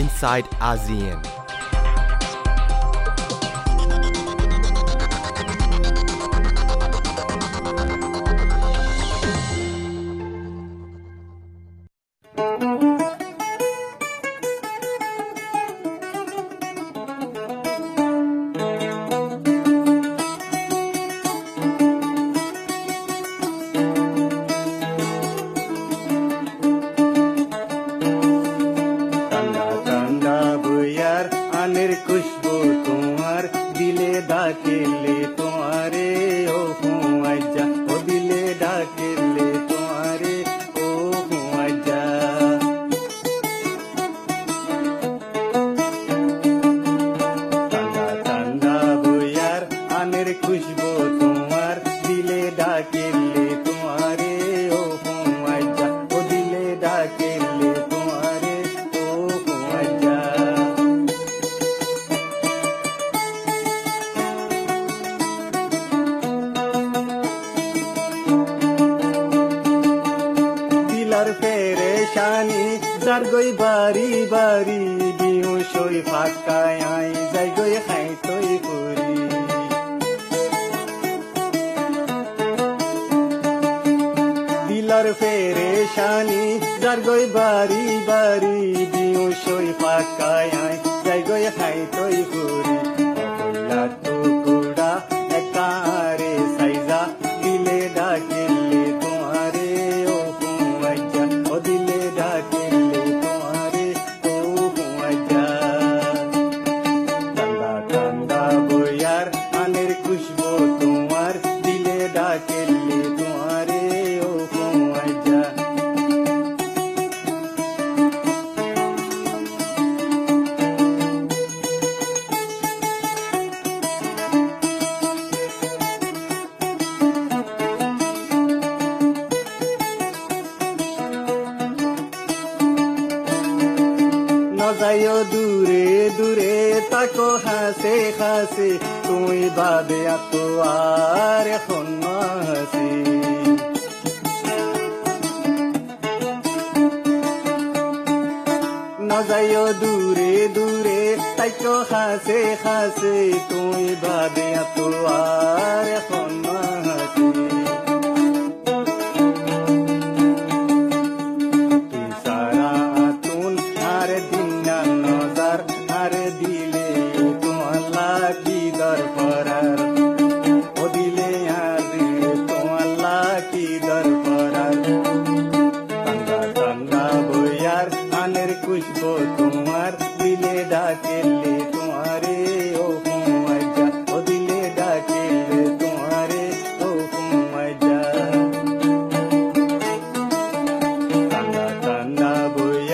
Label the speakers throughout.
Speaker 1: inside ASEAN.
Speaker 2: নজাইও দূরে দূরে তাইকো হাসে হাসে তুই বাদে তো আর এখন হাসি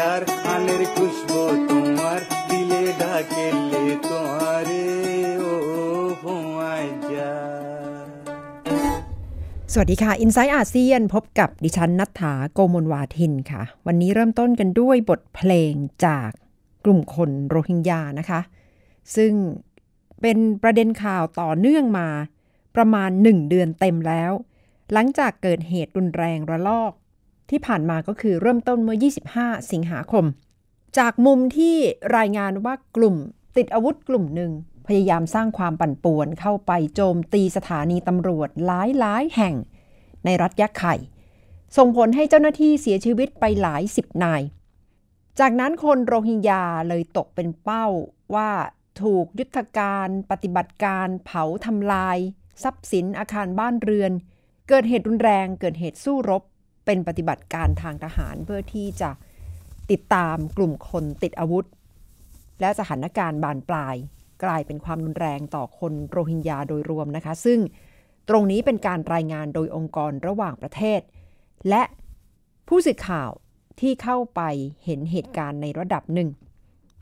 Speaker 2: বইয়ার আনের খুশবু তোমার দিলে ডাকেলে তোমারে ও হুমাইজা
Speaker 3: สวัสดีค่ะ i n s i ซต์อาเซียนพบกับดิฉันนัฐถาโกมลวาทินค่ะ วันนี้เริ่มต้นกันด้วยบทเพลงจากกลุ่มคนโรฮิงญานะคะ ซึ่งเป็นประเด็นข่าวต่อเนื่องมาประมาณ 1 เดือนเต็มแล้ว หลังจากเกิดเหตุรุนแรงระลอก ที่ผ่านมาก็คือเริ่มต้นเมื่อ 25 สิงหาคม จากมุมที่รายงานว่ากลุ่มติดอาวุธกลุ่มหนึ่งพยายามสร้างความปั่นป่วนเข้าไปโจมตีสถานีตำรวจหลายหลายแห่ง ในรัฐยักษ์ไข่ ส่งผลให้เจ้าหน้าที่เสียชีวิตไปหลายสิบนาย จากนั้นคนโรฮิงญาเลยตกเป็นเป้าว่าถูกยุทธการปฏิบัติการเผาทำลาย ทรัพย์สินอาคารบ้านเรือน เกิดเหตุรุนแรงเกิดเหตุสู้รบ เป็นปฏิบัติการทางทหารเพื่อที่จะติดตามกลุ่มคนติดอาวุธ และสถานการณ์บานปลาย กลายเป็นความรุนแรงต่อคนโรฮิงญาโดยรวมนะคะ ซึ่งตรงนี้เป็นการรายงานโดยองค์กรระหว่างประเทศ และผู้สื่อข่าวที่เข้าไปเห็นเหตุการณ์ในระดับหนึ่ง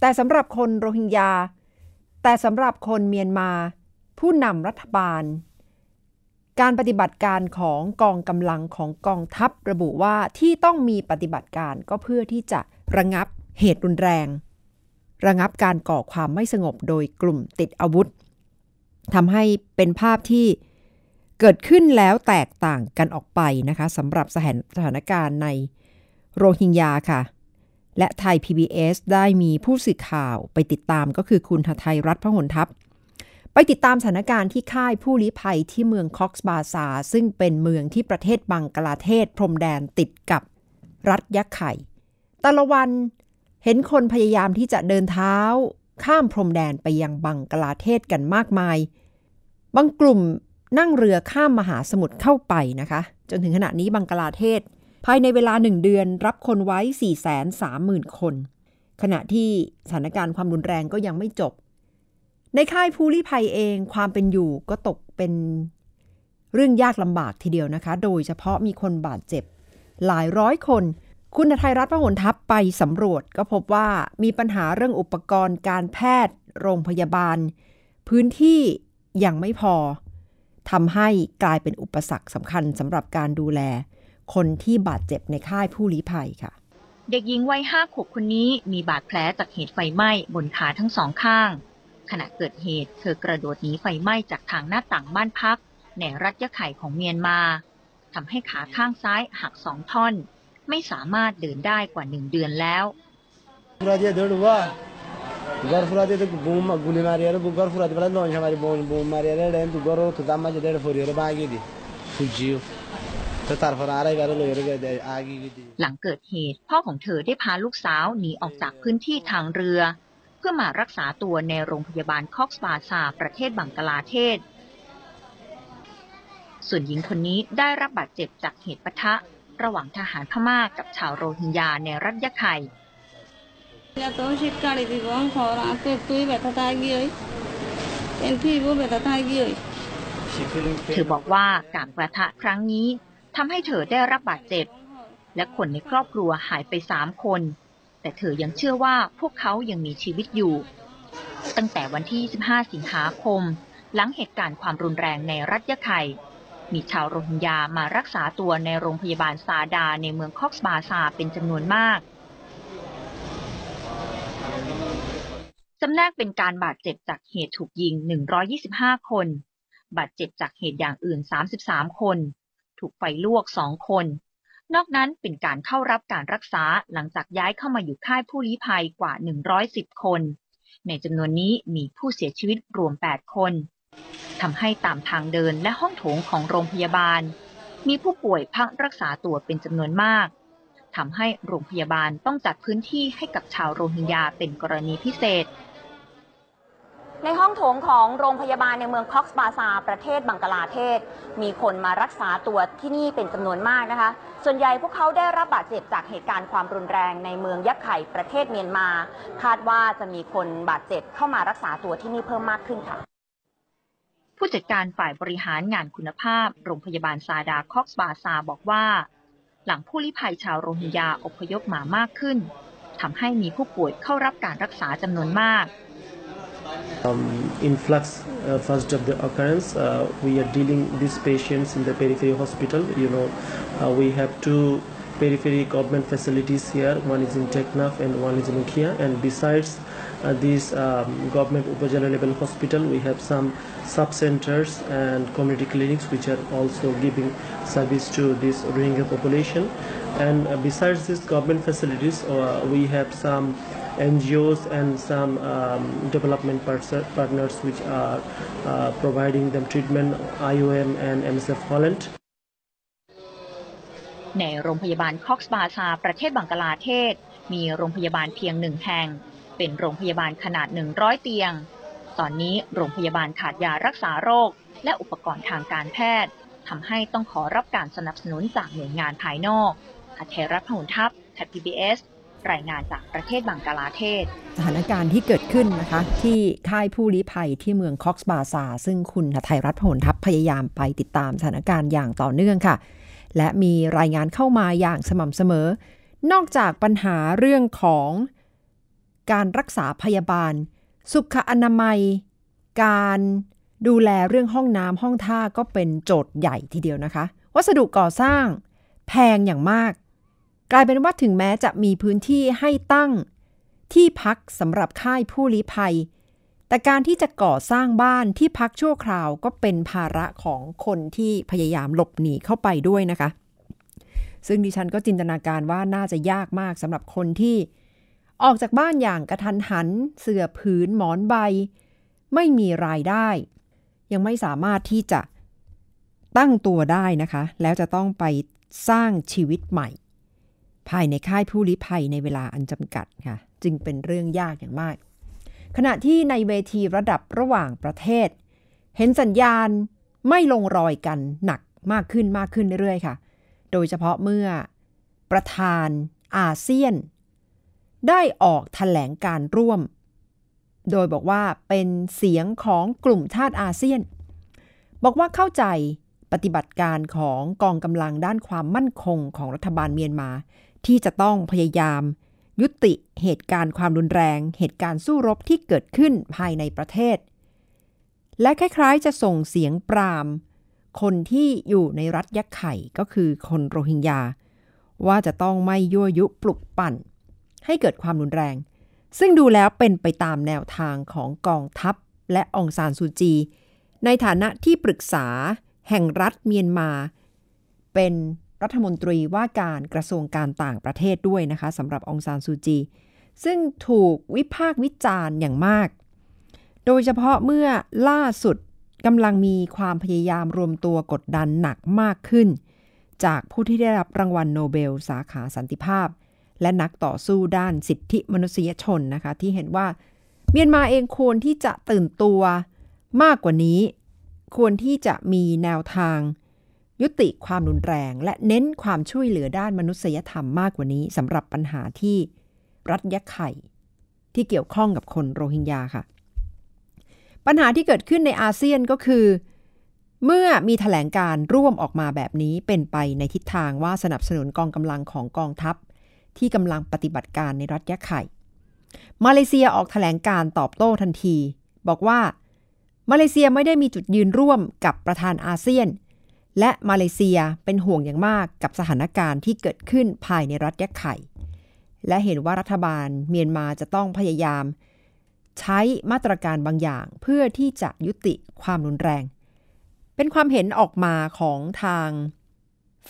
Speaker 3: แต่สำหรับคนโรฮิงญา แต่สำหรับคนเมียนมา ผู้นำรัฐบาล การปฏิบัติการของกองกำลังของกองทัพระบุว่าที่ต้องมีปฏิบัติการก็เพื่อที่จะระงับเหตุรุนแรง ระงับการก่อความไม่สงบโดยกลุ่มติดอาวุธทำให้เป็นภาพที่เกิดขึ้นแล้วแตกต่างกันออกไปนะคะสำหรับสถานถานการณ์ในโรฮิงญาค่ะ และไทย PBS ได้มีผู้สื่อข่าวไปติดตามก็คือคุณทไทยรัฐพหลทัพ ไปติดตามสถานการณ์ที่ค่ายผู้ลี้ภัยที่เมืองคอกส์บาซาซึ่งเป็นเมืองที่ประเทศบังกลาเทศพรมแดนติดกับรัฐยักษ์ไข่แต่ละวันเห็นคนพยายามที่จะเดินเท้า ข้ามพรมแดนไปยังบังกลาเทศกันมากมาย บางกลุ่มนั่งเรือข้ามมหาสมุทรเข้าไปนะคะ จนถึงขณะนี้บังกลาเทศ ภายในเวลาหนึ่งเดือนรับคนไว้ 430,000 คน ขณะที่สถานการณ์ความรุนแรงก็ยังไม่จบ ในค่ายภูริภัยเองความเป็นอยู่ก็ตกเป็นเรื่องยากลำบากทีเดียวนะคะ โดยเฉพาะมีคนบาดเจ็บ หลายร้อยคน คุณไทยรัฐพหลทัพไปสำรวจก็พบว่ามีปัญหาเรื่องอุปกรณ์การแพทย์โรงพยาบาล พื้นที่ยังไม่พอทำให้กลายเป็นอุปสรรคสำคัญสำหรับการดูแล คนที่บาดเจ็บในค่ายผู้ลี้ภัยค่ะ
Speaker 4: เด็กหญิงวัยห้าขวบคนนี้มีบาดแผลจากเหตุไฟไหม้บนขาทั้งสองข้าง ขณะเกิดเหตุ เธอกระโดดหนีไฟไหม้จากทางหน้าต่างบ้านพัก ในรัฐยะไข่ของเมียนมาทำให้ขาข้างซ้ายหักสองท่อน ไม่สามารถเดินได้กว่าหนึ่งเดือนแล้วหลังเกิดเหตุ พ่อของเธอได้พาลูกสาวหนีออกจากพื้นที่ทางเรือ พื่อมารักษาตัวในโรงพยาบาลคอกสปาซาประเทศบังกลาเทศ ส่วนหญิงคนนี้ได้รับบาดเจ็บจากเหตุปะทะ ระหว่างทหารพม่ากกับชาวโรฮิงญาในรัฐยะไข่ เธอบอกว่าการประทะครั้งนี้ทำให้เธอได้รับบาดเจ็บ และคนในครอบครัวหายไปสามคน แต่เธอยังเชื่อว่าพวกเขายังมีชีวิตอยู่ ตั้งแต่วันที่25สิงหาคม หลังเหตุการณ์ความรุนแรงในรัฐยะไข่ มีชาวโรฮิงญามารักษาตัวในโรงพยาบาลซาดาในเมืองคอกสบาซาเป็นจำนวนมากจำแนกเป็นการบาดเจ็บจากเหตุถูกยิง 125 คน บาดเจ็บจากเหตุอย่างอื่น 33 คน ถูกไฟลวก 2 คน นอกนั้นเป็นการเข้ารับการรักษาหลังจากย้ายเข้ามาอยู่ค่ายผู้ลี้ภัยกว่า 110 คน ในจำนวนนี้มีผู้เสียชีวิตรวม 8 คนทำให้ตามทางเดินและห้องโถงของโรงพยาบาล มีผู้ป่วยพักรักษาตัวเป็นจำนวนมากทำให้โรงพยาบาลต้องจัดพื้นที่ให้กับชาวโรฮิงญาเป็นกรณีพิเศษ
Speaker 5: ในห้องโถงของโรงพยาบาลในเมืองคอกส์บาซาประเทศบังกลาเทศ มีคนมารักษาตัวที่นี่เป็นจำนวนมากนะคะ ส่วนใหญ่พวกเขาได้รับบาดเจ็บจากเหตุการณ์ความรุนแรงในเมืองยักษ์ไข่ประเทศเมียนมา คาดว่าจะมีคนบาดเจ็บเข้ามารักษาตัวที่นี่เพิ่มมากขึ้นค่ะ
Speaker 4: ผู้จัดการฝ่ายบริหารงานคุณภาพ โรงพยาบาลซาดาคอกส์บาซาบอกว่า หลังผู้ลี้ภัยชาวโรฮิงญาอพยพมามากขึ้นทำให้มีผู้ป่วยเข้ารับการรักษาจำนวนมาก
Speaker 6: um, influx uh, first of the occurrence uh, we are dealing these patients in the periphery hospital. You know uh, we have two periphery government facilities here. One is in Teknaf and one is in Ukhia. And besides uh, this um, government Upajala level hospital we have some sub-centers and community clinics which are also giving service to this Rohingya population and uh, besides these government facilities uh, we have some NGOs and some um, development partners which are uh, providing them treatment IOM and MSF Holland
Speaker 4: ในโรงพยาบาลคอกส์บาซาประเทศบังกลาเทศ มีโรงพยาบาลเพียงหนึ่งแห่ง เป็นโรงพยาบาลขนาด 100 เตียง ตอนนี้โรงพยาบาลขาดยารักษาโรค และอุปกรณ์ทางการแพทย์ทำให้ต้องขอรับการสนับสนุนจากหน่วยงานภายนอก อัเทรัฐหุนทัพไทยพีบีเอสรายงานจากประเทศบังกลาเทศ
Speaker 3: สถานการณ์ที่เกิดขึ้นนะคะ ที่ค่ายผู้ลี้ภัยที่เมืองคอกส์บาซาซึ่งคุณไทยรัฐพลทัพพยายามไปติดตามสถานการณ์อย่างต่อเนื่องค่ะ และมีรายงานเข้ามาอย่างสม่ำเสมอ นอกจากปัญหาเรื่องของการรักษาพยาบาล สุขอนามัย การดูแลเรื่องห้องน้ำห้องท่าก็เป็นโจทย์ใหญ่ทีเดียวนะคะ วัสดุก่อสร้างแพงอย่างมาก กลายเป็นว่าถึงแม้จะมีพื้นที่ให้ตั้งที่พักสำหรับค่ายผู้ลี้ภัย แต่การที่จะก่อสร้างบ้านที่พักชั่วคราวก็เป็นภาระของคนที่พยายามหลบหนีเข้าไปด้วยนะคะ ซึ่งดิฉันก็จินตนาการว่าน่าจะยากมากสำหรับคนที่ ออกจากบ้านอย่างกระทันหัน เสื่อผืนหมอนใบ ไม่มีรายได้ ยังไม่สามารถที่จะตั้งตัวได้นะคะ แล้วจะต้องไปสร้างชีวิตใหม่ ภายในค่ายผู้ลี้ภัยในเวลาอันจำกัดค่ะ จึงเป็นเรื่องยากอย่างมาก ขณะที่ในเวทีระดับระหว่างประเทศ เห็นสัญญาณไม่ลงรอยกันหนักมากขึ้นมากขึ้นเรื่อยๆค่ะ โดยเฉพาะเมื่อประธานอาเซียน ได้ออกแถลงการร่วม โดยบอกว่าเป็นเสียงของกลุ่มชาติอาเซียน บอกว่าเข้าใจปฏิบัติการของกองกำลังด้านความมั่นคงของรัฐบาลเมียนมา ที่จะต้องพยายาม ยุติเหตุการณ์ความรุนแรง เหตุการณ์สู้รบที่เกิดขึ้นภายในประเทศ และคล้ายๆ จะส่งเสียงปรามคนที่อยู่ในรัฐยักษ์ไข่ก็คือคนโรฮิงญา ว่าจะต้องไม่ยั่วยุปลุกปั่น ให้เกิดความรุนแรง ซึ่งดูแล้วเป็นไปตามแนวทางของกองทัพและองซานซูจี ในฐานะที่ปรึกษาแห่งรัฐเมียนมา เป็น รัฐมนตรีว่าการกระทรวงการต่างประเทศด้วยนะคะสำหรับองซานซูจี ซึ่งถูกวิพากษ์วิจารณ์อย่างมาก โดยเฉพาะเมื่อล่าสุดกำลังมีความพยายามรวมตัวกดดันหนักมากขึ้น จากผู้ที่ได้รับรางวัลโนเบลสาขาสันติภาพ และนักต่อสู้ด้านสิทธิมนุษยชนนะคะ ที่เห็นว่าเมียนมาเองควรที่จะตื่นตัวมากกว่านี้ ควรที่จะมีแนวทาง ยุติความรุนแรง และเน้นความช่วยเหลือด้านมนุษยธรรมมากกว่านี้สำหรับปัญหาที่รัฐยะไข่ที่เกี่ยวข้องกับคนโรฮิงญาค่ะ ปัญหาที่เกิดขึ้นในอาเซียนก็คือ เมื่อมีถแถลงการร่วมออกมาแบบนี้เป็นไปในทิศทางว่าสนับสนุนกองกำลังของกองทัพ ที่กำลังปฏิบัติการในรัฐยะไข่มาเลเซียออกถแถลงการตอบโต้ทันที บอกว่า มาเลเซียไม่ได้มีจุดยืนร่วมกับประธานอาเซียน และมาเลเซียเป็นห่วงอย่างมากกับสถานการณ์ที่เกิดขึ้นภายในรัฐยะไข่ และเห็นว่ารัฐบาลเมียนมาจะต้องพยายาม ใช้มาตรการบางอย่างเพื่อที่จะยุติความรุนแรง เป็นความเห็นออกมาของทาง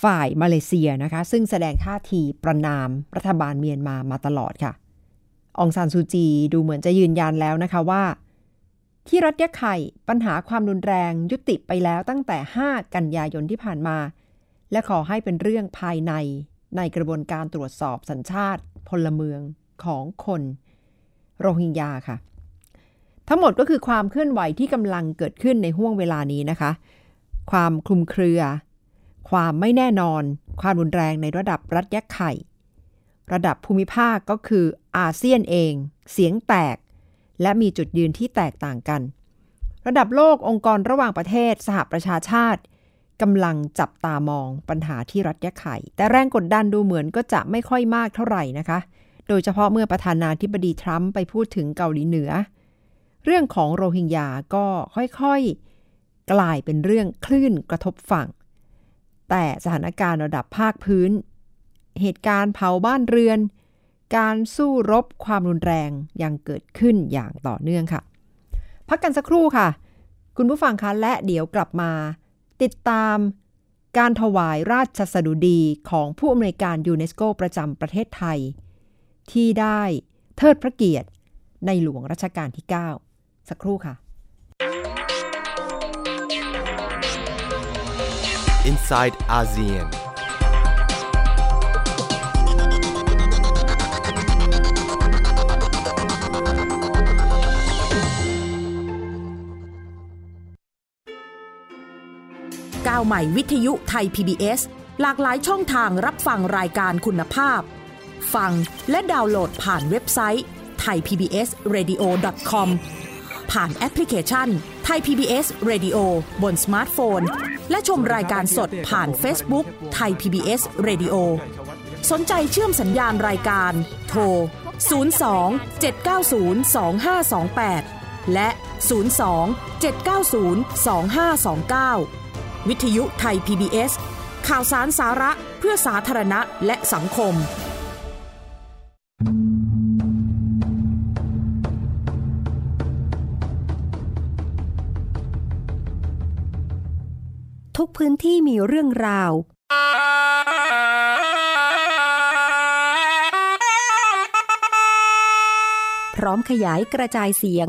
Speaker 3: ฝ่ายมาเลเซียนะคะ ซึ่งแสดงท่าทีประนามรัฐบาลเมียนมามาตลอดค่ะ องซานซูจีดูเหมือนจะยืนยันแล้วนะคะว่า ที่รัฐยะไข่ปัญหาความรุนแรงยุติไปแล้วตั้งแต่ 5 กันยายนที่ผ่านมา และขอให้เป็นเรื่องภายในในกระบวนการตรวจสอบสัญชาติ พลเมืองของคน โรฮิงญาค่ะ ทั้งหมดก็คือความเคลื่อนไหวที่กำลังเกิดขึ้นในห่วงเวลานี้นะคะ ความคลุมเครือ ความไม่แน่นอน ความรุนแรงในระดับรัฐยักษ์ไข่ ระดับภูมิภาคก็คืออาเซียนเอง เสียงแตก และมีจุดยืนที่แตกต่างกัน ระดับโลกองค์กรระหว่างประเทศ สหประชาชาติกำลังจับตามองปัญหาที่รัฐยะไข่ แต่แรงกดดันดูเหมือนก็จะไม่ค่อยมากเท่าไหร่นะคะ โดยเฉพาะเมื่อประธานาธิบดีทรัมป์ไปพูดถึงเกาหลีเหนือ เรื่องของโรฮิงญาก็ค่อยๆ กลายเป็นเรื่องคลื่นกระทบฝั่ง แต่สถานการณ์ระดับภาคพื้น เหตุการณ์เผาบ้านเรือน การสู้รบความรุนแรงยังเกิดขึ้นอย่างต่อเนื่องค่ะ พักกันสักครู่ค่ะ คุณผู้ฟังคะและเดี๋ยวกลับมา ติดตามการถวายราชสดุดีของผู้อำนวยการยูเนสโกประจำประเทศไทย ที่ได้เทิดพระเกียรติในหลวงรัชกาลที่ 9 สักครู่ค่ะ
Speaker 7: inside ASEAN.
Speaker 8: G ก้าวใหม่วิทยุไทย PBS หลากหลายช่องทางรับฟังรายการคุณภาพ ฟังและดาวน์โหลดผ่านเว็บไซต์ thaipbsradio.com ผ่านแอปพลิเคชัน Thai PBS Radio บนสมาร์ทโฟน และชมรายการสดผ่าน Facebook Thai PBS Radio สนใจเชื่อมสัญญาณรายการ โทร 02 790 2528 และ 02 790 2529 วิทยุไทย PBS ข่าวสารสาระเพื่อสาธารณะและสังคม
Speaker 9: ทุกพื้นที่มีเรื่องราว พร้อมขยายกระจายเสียง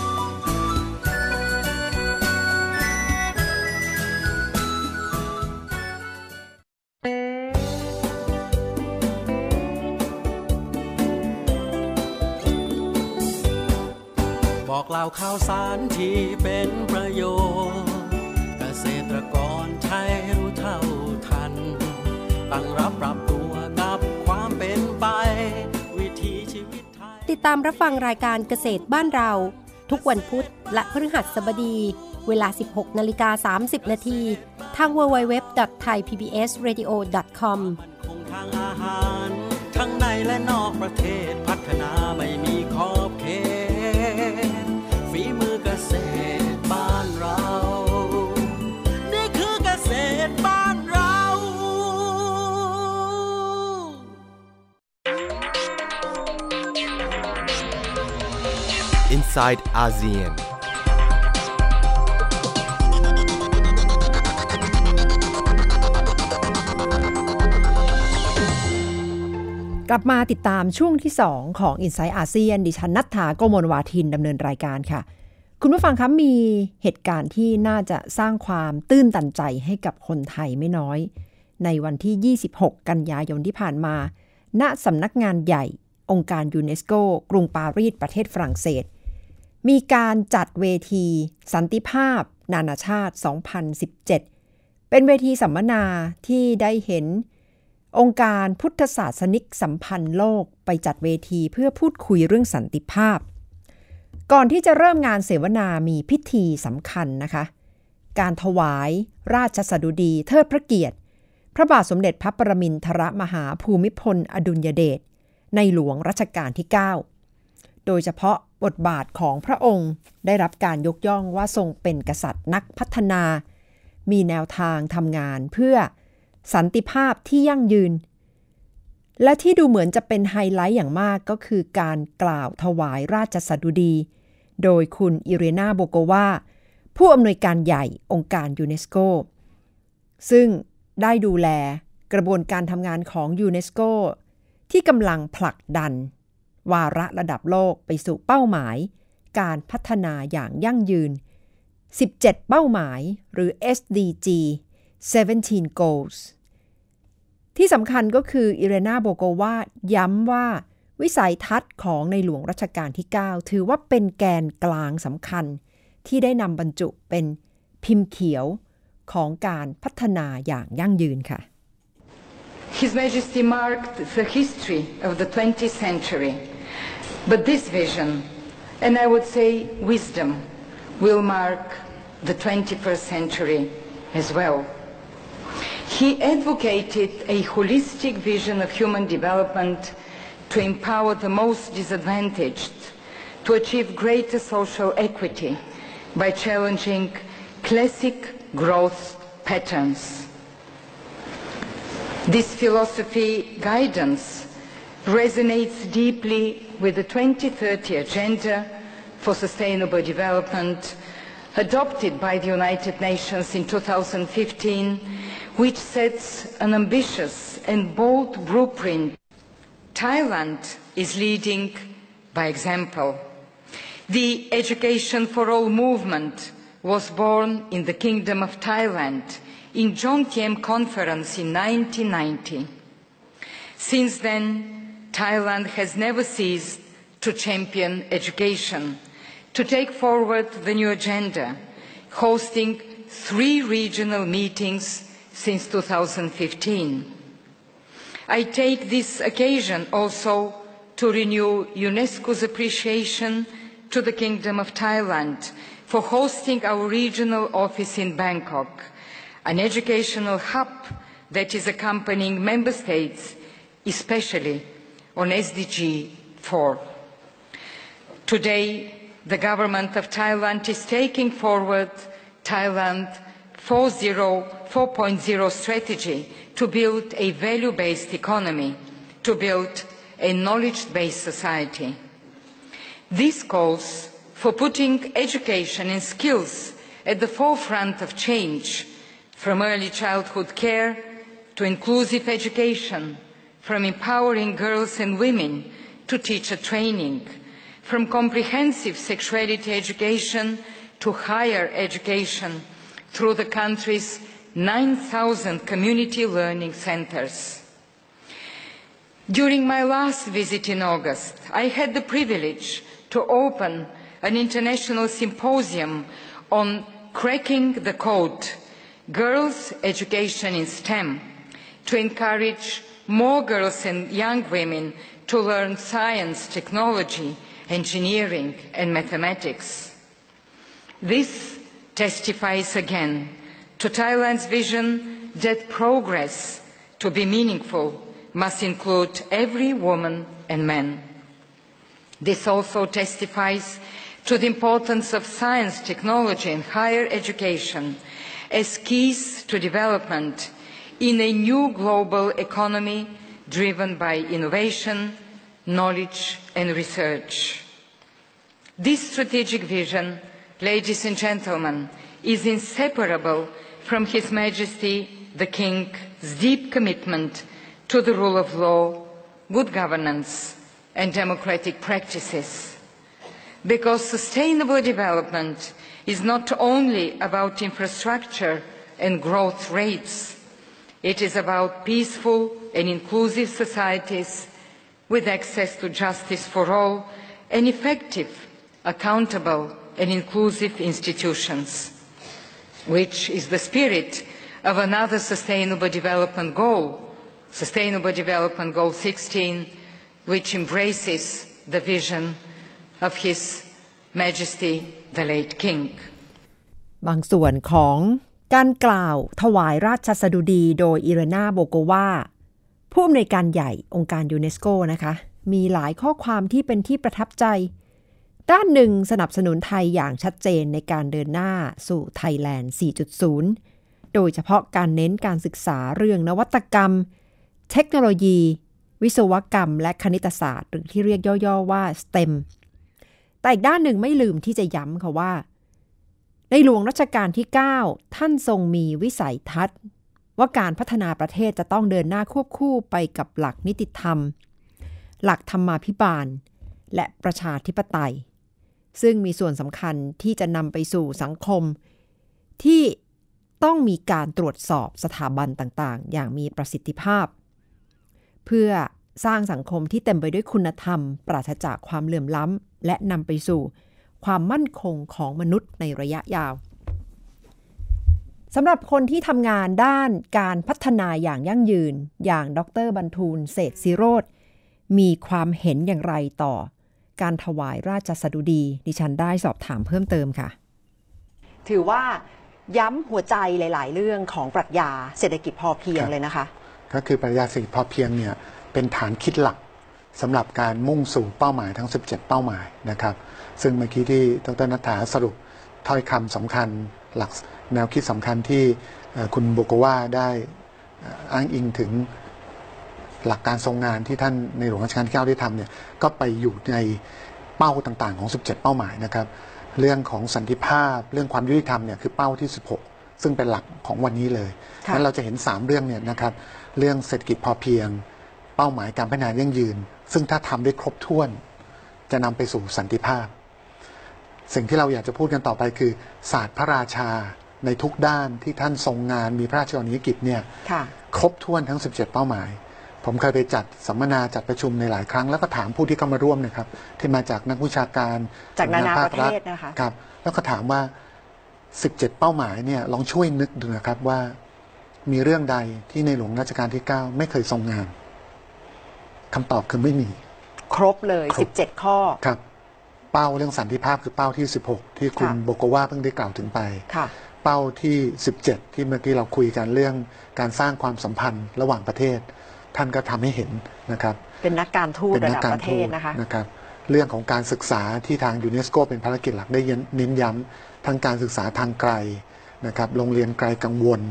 Speaker 10: บอกเล่าข่าวสารที่เป็นประโยชน์ เกษตรกรไทยรู้เท่าทัน ตั้งรับปรับตัวกับความเป็นไป วิถีชีวิตไทย
Speaker 9: ติดตามรับฟังรายการเกษตรบ้านเรา ทุกวันพุธและพฤหัสบดี เวลา 16นาฬิกา30 นาที ทาง www.thaipbsradio.com
Speaker 10: คงทางอาหาร ทั้งในและนอกประเทศ
Speaker 7: inside ASEAN.
Speaker 3: กลับมาติดตามช่วงที่ 2 ของ i n s i ซต์อาเซียนดิฉันนัฐถาโกโมลวาทินดำเนินรายการค่ะ คุณผู้ฟังคะมีเหตุการณ์ที่น่าจะสร้างความตื้นตันใจให้กับคนไทยไม่น้อย ในวันที่ 26 กันยายนที่ผ่านมา ณสำนักงานใหญ่องค์การยูเนสโกกรุงปารีสประเทศฝรั่งเศส มีการจัดเวที สันติภาพ นานาชาติ 2017 เป็นเวทีสัมมนาที่ได้เห็น องค์การพุทธศาสนิกสัมพันธ์โลกไปจัดเวทีเพื่อพูดคุยเรื่องสันติภาพ ก่อนที่จะเริ่มงานเสวนามีพิธีสำคัญนะคะ การถวายราชสดุดีเทิดพระเกียรติ พระบาทสมเด็จพระประมินทรมหาภูมิพล อดุลยเดชในหลวงรัชกาลที่ 9 โดยเฉพาะ บทบาทของพระองค์ได้รับการยกย่องว่าทรงเป็นกษัตริย์นักพัฒนา มีแนวทางทำงานเพื่อสันติภาพที่ยั่งยืน และที่ดูเหมือนจะเป็นไฮไลท์อย่างมากก็คือการกล่าวถวายราชสดุดี โดยคุณอิเรนาโบโกวาผู้อำนวยการใหญ่องค์การยูเนสโก ซึ่งได้ดูแลกระบวนการทำงานของยูเนสโกที่กำลังผลักดัน วาระระดับโลกไปสู่เป้าหมาย การพัฒนาอย่างยั่งยืน 17 เป้าหมายหรือ SDG 17 goals ที่สำคัญก็คืออิเรนาโบโกวาย้ำว่า วิสัยทัศน์ของในหลวงรัชกาลที่ 9 ถือว่าเป็นแกนกลางสำคัญ ที่ได้นำบรรจุเป็นพิมพ์เขียวของการพัฒนาอย่างยั่งยืนค่ะ
Speaker 11: His Majesty marked the history of the 20th century, but this vision, and I would say wisdom, will mark the 21st century as well. He advocated a holistic vision of human development to empower the most disadvantaged, to achieve greater social equity by challenging classic growth patterns. This philosophy guidance resonates deeply with the 2030 Agenda for Sustainable Development adopted by the United Nations in 2015, which sets an ambitious and bold blueprint. Thailand is leading by example. The Education for All movement was born in the Kingdom of Thailand in Jomtien Conference in 1990. Since then, Thailand has never ceased to champion education, to take forward the new agenda, hosting three regional meetings since 2015. I take this occasion also to renew UNESCO's appreciation to the Kingdom of Thailand for hosting our regional office in Bangkok an educational hub that is accompanying member states, especially on SDG 4. Today, the government of Thailand is taking forward Thailand 4.0 strategy to build a value-based economy to build a knowledge-based society. This calls for putting education and skills at the forefront of change, from early childhood care to inclusive education, from empowering girls and women to teacher training, from comprehensive sexuality education to higher education through the country's 9,000 community learning centers. During my last visit in August, I had the privilege to open an international symposium on cracking the code, girls' education in STEM, to encourage more girls and young women to learn science, technology, engineering, and mathematics. This testifies again to Thailand's vision that progress, to be meaningful, must include every woman and man. This also testifies to the importance of science, technology, and higher education as keys to development in a new global economy driven by innovation, knowledge, and research. This strategic vision, ladies and gentlemen, is inseparable from His Majesty the King's deep commitment to the rule of law, good governance, and democratic practices. Because sustainable development is not only about infrastructure and growth rates, it is about peaceful and inclusive societies with access to justice for all and effective, accountable, and inclusive institutions, which is the spirit of another Sustainable Development Goal, Sustainable Development Goal 16, which embraces the vision of His Majesty the late King.
Speaker 3: บางส่วนของ การกล่าวถวายราชสดุดีโดยอิรนาโบโกวาผู้อำนวยการใหญ่องค์การยูเนสโกนะคะ มีหลายข้อความที่เป็นที่ประทับใจ ด้านหนึ่งสนับสนุนไทยอย่างชัดเจนในการเดินหน้าสู่ไทยแลนด์ 4.0 โดยเฉพาะการเน้นการศึกษาเรื่องนวัตกรรม เทคโนโลยี วิศวกรรม และคณิตศาสตร์ หรือที่เรียกย่อๆว่า STEM แต่อีกด้านหนึ่งไม่ลืมที่จะย้ำค่ะว่า ในหลวงรัชกาลที่ 9 ท่านทรงมีวิสัยทัศน์ ว่าการพัฒนาประเทศจะต้องเดินหน้าควบคู่ไปกับหลักนิติธรรม หลักธรรมาภิบาล และประชาธิปไตย ซึ่งมีส่วนสำคัญที่จะนำไปสู่สังคม ที่ต้องมีการตรวจสอบสถาบันต่างๆ อย่างมีประสิทธิภาพ เพื่อสร้างสังคมที่เต็มไปด้วยคุณธรรม ปราศจากความเหลื่อมล้ำและนำไปสู่ ความมั่นคงของมนุษย์ในระยะยาวสำหรับคนที่ทำงานด้านการพัฒนาอย่างยั่งยืน อย่างดรบรรทูลเศรษฐศิโรธมีความเห็นอย่างไรต่อ การถวายราชสดุดี ดิฉันได้สอบถามเพิ่มเติมค่ะ
Speaker 12: ถือว่าย้ำหัวใจหลาย ๆ เรื่องของปรัชญาเศรษฐกิจพอเพียงเลยนะคะ
Speaker 13: ก็คือปรัชญาเศรษฐกิจพอเพียงเนี่ยเป็นฐานคิดหลักสำหรับการมุ่งสู่เป้าหมายทั้ง 17 เป้าหมายนะครับ ซึ่งเมื่อกี้ที่ดรนัฐาสรุปถ้อยคำสำคัญหลักแนวคิดสำคัญที่คุณโบโกวาได้อ้างอิงถึงหลักการทรงงานที่ท่านในหลวงรัชกาลที่9ได้ทำเนี่ยก็ไปอยู่ในเป้าต่างๆของ 17 เป้าหมายนะครับ เรื่องของสันติภาพ เรื่องความยุติธรรมเนี่ยคือเป้าที่ 16 ซึ่งเป็นหลักของวันนี้เลยนั้นเราจะเห็น 3 เรื่องเนี่ยนะครับเรื่องเศรษฐกิจพอเพียง เป้าหมายการพัฒนายั่งยืน ซึ่งถ้าทำได้ครบถ้วน จะนำไปสู่สันติภาพ สิ่งที่เราอยากจะพูดกันต่อไปคือศาสตร์พระราชาในทุกด้านที่ท่านทรงงานมีพระราชกรณียกิจเนี่ยครบถ้วนทั้ง 17 เป้าหมาย ผมเคยไปจัดสัมมนาจัดประชุมในหลายครั้ง แล้วก็ถามผู้ที่เข้ามาร่วมนะครับ ที่มาจากนักวิชาการ
Speaker 12: จากนานาประเทศนะคะ
Speaker 13: ครับแล้วก็ถามว่า 17 เป้าหมายเนี่ยลองช่วยนึกดูนะครับว่ามีเรื่องใดที่ในหลวงรัชกาลที่ 9 ไม่เคยทรงงานคำตอบคือไม่มี
Speaker 12: ครบเลย 17 ข้อ
Speaker 13: ครับ เป้าเรื่องสันติภาพคือเป้าที่ 16 ที่คุณโบโกวาเพิ่งได้กล่าวถึงไป เป้าที่ 17 ที่เมื่อกี้เราคุยกันเรื่องการสร้างความสัมพันธ์ระหว่างประเทศ ท่านก็ทำให้เห็นนะครับ
Speaker 12: เป็นนักการทูตระดับประเทศนะคะ
Speaker 13: นะครับ เรื่องของการศึกษาที่ทางยูเนสโกเป็นภารกิจหลักได้เน้นย้ำทั้งการศึกษาทางไกลนะครับ โรงเรียนไกลกังวล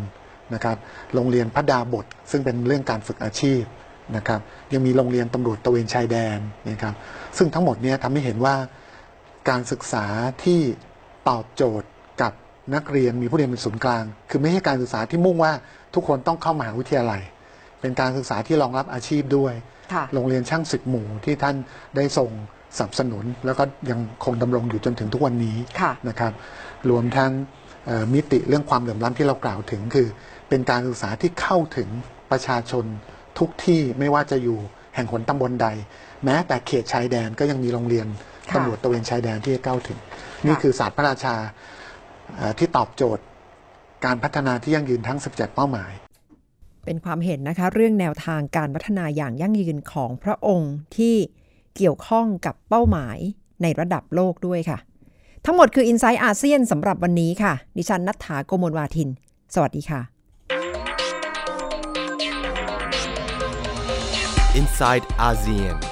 Speaker 13: นะครับ โรงเรียนพระดาบท ซึ่งเป็นเรื่องการฝึกอาชีพนะครับ ยังมีโรงเรียนตำรวจตระเวนชายแดนนะครับ ซึ่งทั้งหมดเนี้ทำให้เห็นว่า การศึกษาที่ตอบโจทย์กับนักเรียนมีผู้เรียนเป็นศูนย์กลาง คือไม่ใช่การศึกษาที่มุ่งว่าทุกคนต้องเข้ามหาวิทยาลัย เป็นการศึกษาที่รองรับอาชีพด้วย
Speaker 12: ค่ะ
Speaker 13: โรงเรียนช่างศึกหมู่ที่ท่านได้ส่งสนับสนุน แล้วก็ยังคงดำรงอยู่จนถึงทุกวันนี้
Speaker 12: ค่ะ
Speaker 13: นะครับรวมทั้งเอ่อมิติเรื่องความเหลื่อมล้ำที่เรากล่าวถึงคือ เป็นการศึกษาที่เข้าถึงประชาชนทุกที่ไม่ว่าจะอยู่แห่งหนตำบลใด แม้แต่เขตชายแดนก็ยังมีโรงเรียน
Speaker 12: ค่ะ
Speaker 13: ตำรวจตระเวนชายแดนที่จะเข้าถึง นี่คือศาสตร์พระราชาเอ่อที่ตอบโจทย์การพัฒนาที่ยั่งยืนทั้ง 17 เป้าหมาย
Speaker 3: เป็นความเห็นนะคะ เรื่องแนวทางการพัฒนาอย่างยั่งยืนของพระองค์ที่เกี่ยวข้องกับเป้าหมายในระดับโลกด้วยค่ะ ทั้งหมดคือ i n s i ซต์อาเซียนสำหรับวันนี้ค่ะ ดิฉันนัฐถาโกโมลวาทิน สวัสดีค่ะ
Speaker 7: Inside ASEAN.